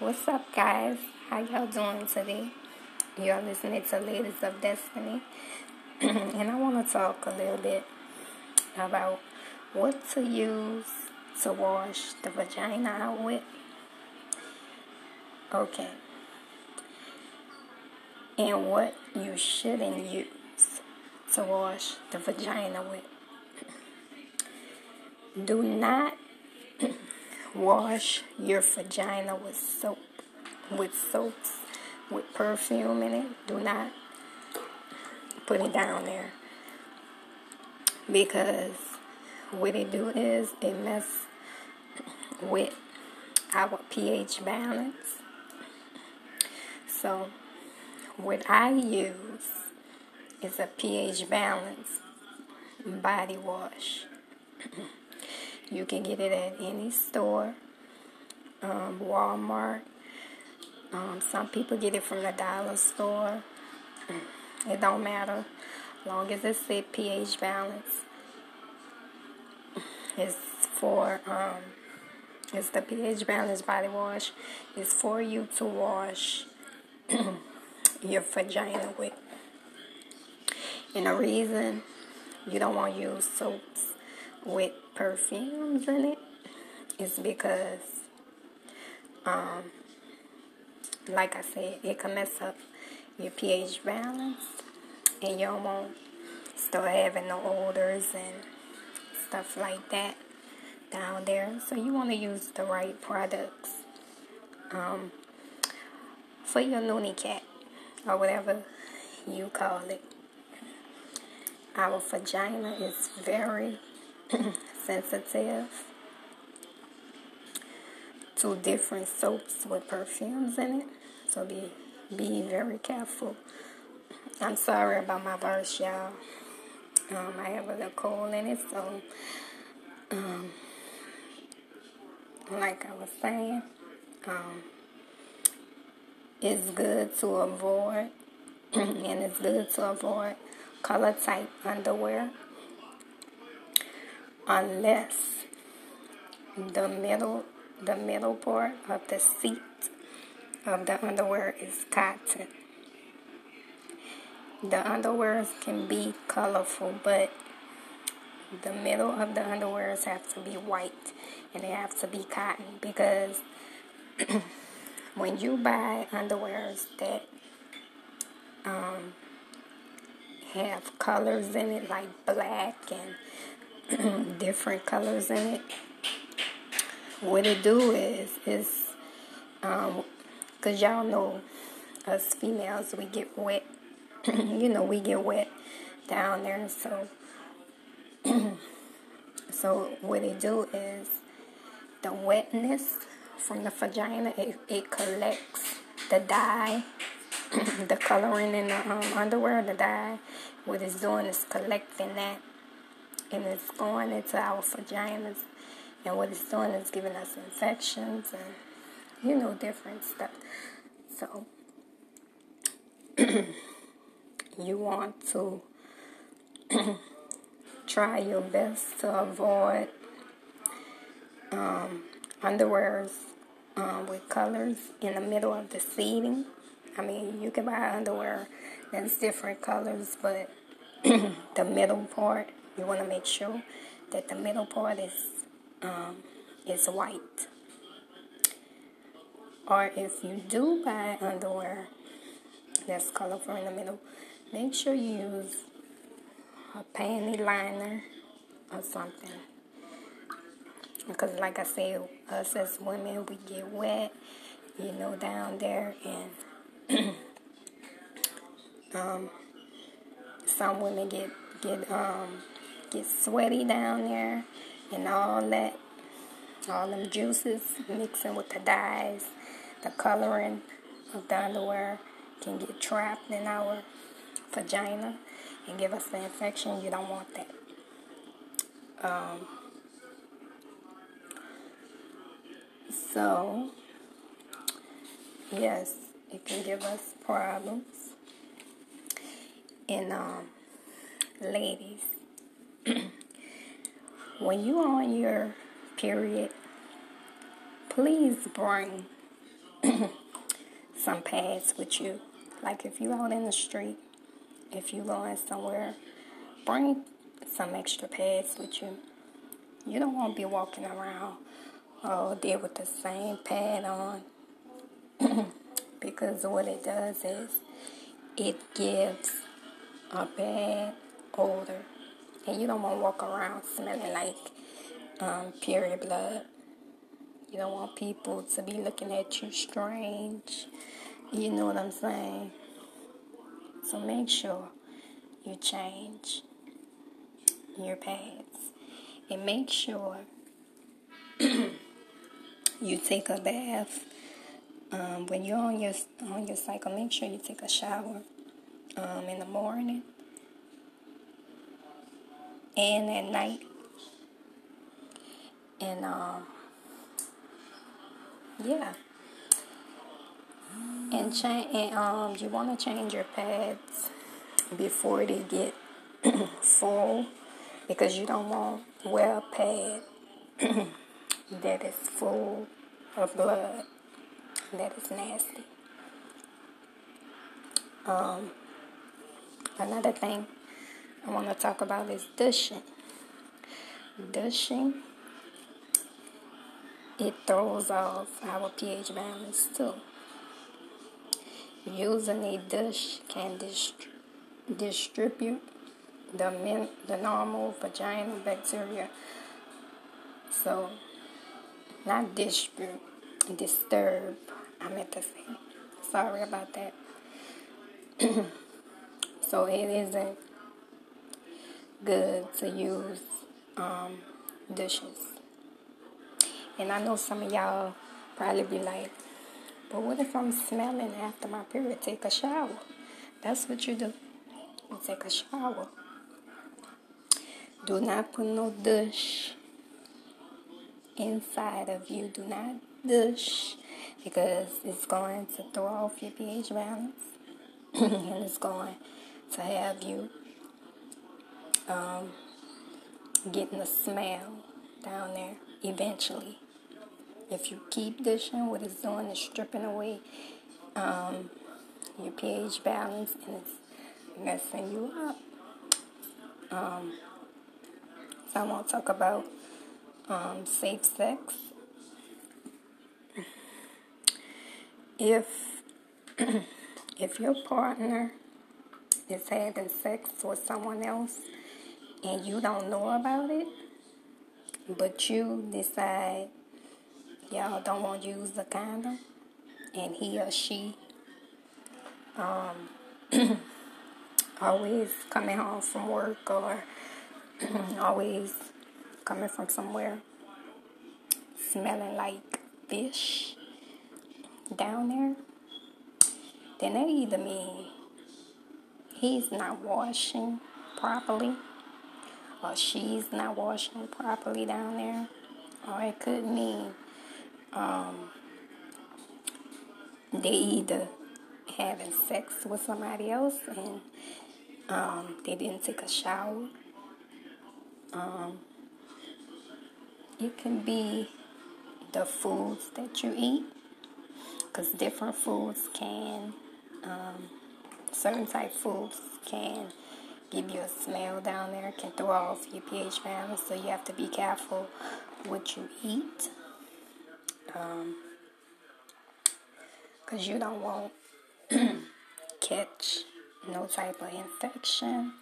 What's up, guys? How y'all doing today? You're listening to Ladies of Destiny, and I want to talk a little bit about what to use to wash the vagina out with. Okay, and what you shouldn't use to wash the vagina with. Do not wash your vagina with soap, with soaps, with perfume in it. Do not put it down there because what it do is it mess with our pH balance. So what I use is a pH balance body wash. You can get it at any store, um, Walmart. Um, some people get it from the dollar store. It don't matter, long as it's a pH balance. It's for um, it's the pH balance body wash. It's for you to wash your vagina with. And the reason you don't want to use soaps with perfumes in it is because, um, like I said, it can mess up your pH balance and you won't start having no odors and stuff like that down there. So you want to use the right products um, for your loony cat or whatever you call it. Our vagina is very sensitive to different soaps with perfumes in it. So be be very careful. I'm sorry about my verse, y'all. Um, I have a little cold in it, so um, like I was saying, um, it's good to avoid, and it's good to avoid color type underwear unless the middle the middle part of the seat of the underwear is cotton. The underwears can be colorful, but the middle of the underwears have to be white and they have to be cotton because when you buy underwears that um, have colors in it like black and different colors in it. What it do is is um because y'all know us females we get wet. You know we get wet down there so so what it do is the wetness from the vagina it, it collects the dye the coloring in the um, underwear the dye. What it's doing is collecting that and it's going into our vaginas and what it's doing is giving us infections and, you know, different stuff. So, you want to try your best to avoid um, underwears um, with colors in the middle of the seating. I mean, you can buy underwear that's different colors, but the middle part, you want to make sure that the middle part is um, is white. Or if you do buy underwear that's colorful in the middle, make sure you use a panty liner or something. Because, like I said, us as women, we get wet, you know, down there, and um, some women get get um, get sweaty down there and all that, all them juices mixing with the dyes, the coloring of the underwear can get trapped in our vagina and give us the infection. You don't want that. Um, so, yes, it can give us problems. And, um, ladies, when you are on your period, please bring some pads with you. Like if you out in the street, if you going somewhere, bring some extra pads with you. You don't want to be walking around all day with the same pad on. because what it does is it gives a bad odor. And you don't want to walk around smelling like um, period blood. You don't want people to be looking at you strange. You know what I'm saying? So make sure you change your pads and make sure you take a bath. Um, when you're on your on your cycle, make sure you take a shower um, in the morning and at night. And um, yeah. And change um you wanna change your pads before they get full because you don't want wear a pad that is full of blood. That is nasty. Um another thing I want to talk about is douching. Douching it throws off our pH balance too. Using a douche can dist- distribute the min- the normal vaginal bacteria. So, not distribute, disturb. I meant to say. Sorry about that. so it isn't good to use um, douches. And I know some of y'all probably be like, but what if I'm smelling after my period? Take a shower. That's what you do. You take a shower. Do not put no douche inside of you. Do not douche because it's going to throw off your pH balance and it's going to have you um, getting the smell down there eventually if you keep douching, what it's doing is stripping away um, your pH balance and it's messing you up. Um, so I want to talk about um, safe sex. If if your partner is having sex with someone else and you don't know about it, but you decide y'all don't want to use the condom and he or she um, always coming home from work or always coming from somewhere smelling like fish down there, then that either mean he's not washing properly or she's not washing properly down there, or it could mean um, they either having sex with somebody else and um, they didn't take a shower. Um, it can be the foods that you eat because different foods can, um, certain type foods can give you a smell down there, can throw off your pH balance, so you have to be careful what you eat um, you don't want catch no type of infection.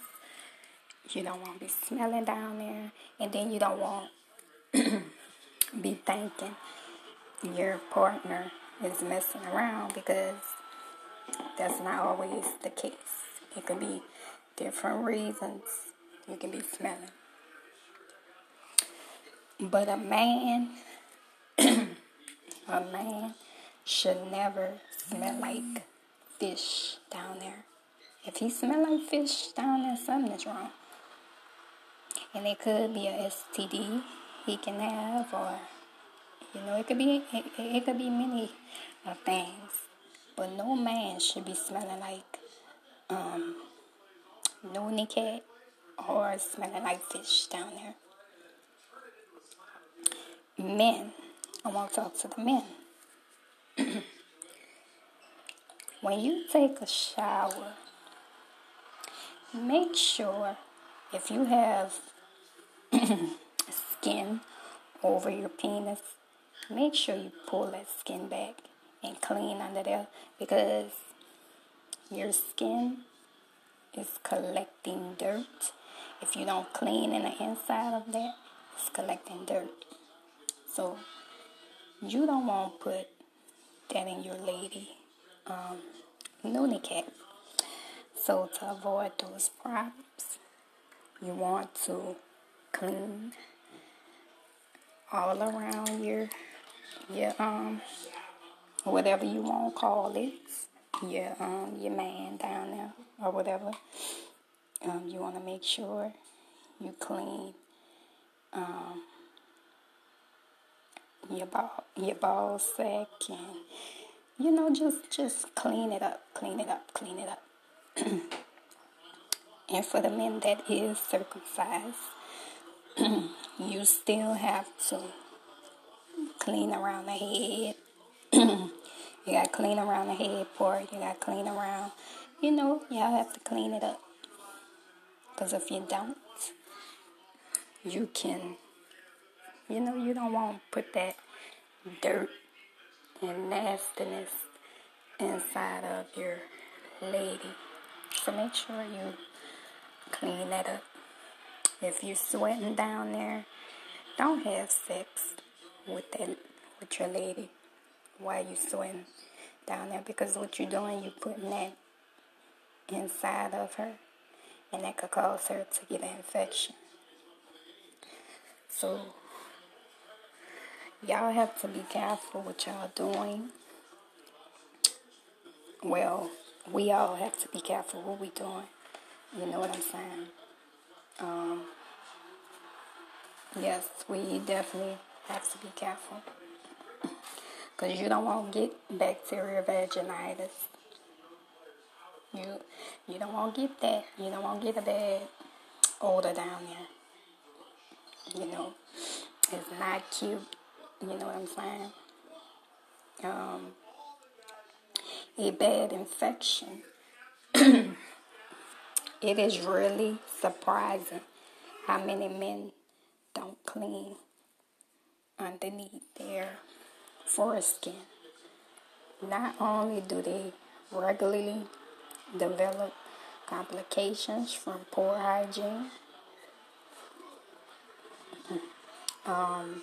You don't want to be smelling down there, and then you don't want be thinking your partner is messing around because that's not always the case. It could be different reasons you can be smelling. But a man a man should never smell like fish down there. If he smell like fish down there, something is wrong. And it could be a STD he can have, or you know, it could be it, it could be many uh, things. But no man should be smelling like um, noonie cat or smelling like fish down there. Men I want to talk to the men. when you take a shower, make sure if you have skin over your penis, make sure you pull that skin back and clean under there because your skin is collecting dirt. If you don't clean in the inside of that, it's collecting dirt. So you don't want to put that in your lady um, loony cat. So to avoid those problems, you want to clean all around your your um whatever you want to call it your um your man down there or whatever um you want to make sure you clean um your ball your ball sack and you know just just clean it up clean it up clean it up and for the men that is circumcised you still have to clean around the head. you got to clean around the head part. You got to clean around, you know, y'all have to clean it up. Because if you don't, you can, you know, you don't want to put that dirt and nastiness inside of your lady. So make sure you clean that up. If you're sweating down there, don't have sex with that with your lady while you sweating down there because what you're doing, you're putting that inside of her, and that could cause her to get an infection. So y'all have to be careful what y'all doing. Well, we all have to be careful what we doing. You know what I'm saying? Um, yes, we definitely have to be careful. Because you don't want to get bacterial vaginitis. You, you don't want to get that. You don't want to get a bad odor down there. You know, it's not cute. You know what I'm saying? Um, a bad infection it is really surprising how many men don't clean underneath their foreskin. Not only do they regularly develop complications from poor hygiene, um,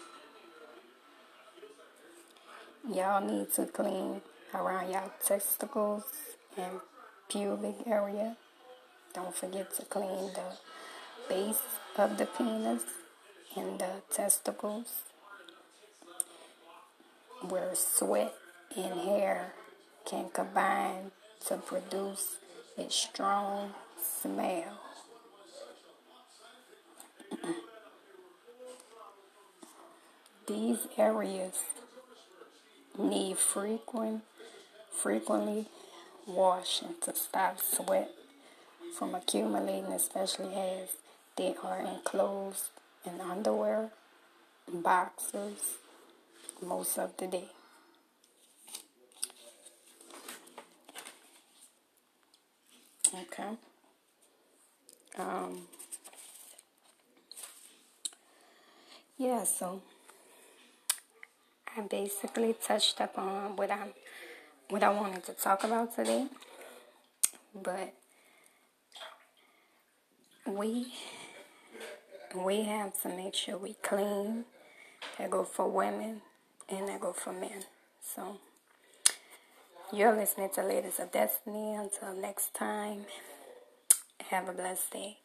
y'all need to clean around y'all testicles and pubic area don't forget to clean the base of the penis and the testicles where sweat and hair can combine to produce a strong smell. These areas need frequent, frequently washing to stop sweat from accumulating, especially as they are enclosed in underwear, boxers, most of the day. Okay. Um, yeah, so I basically touched up on what I what I wanted to talk about today. But we we have to make sure we clean. That go for women and I go for men. So you're listening to Ladies of Destiny. Until next time, have a blessed day.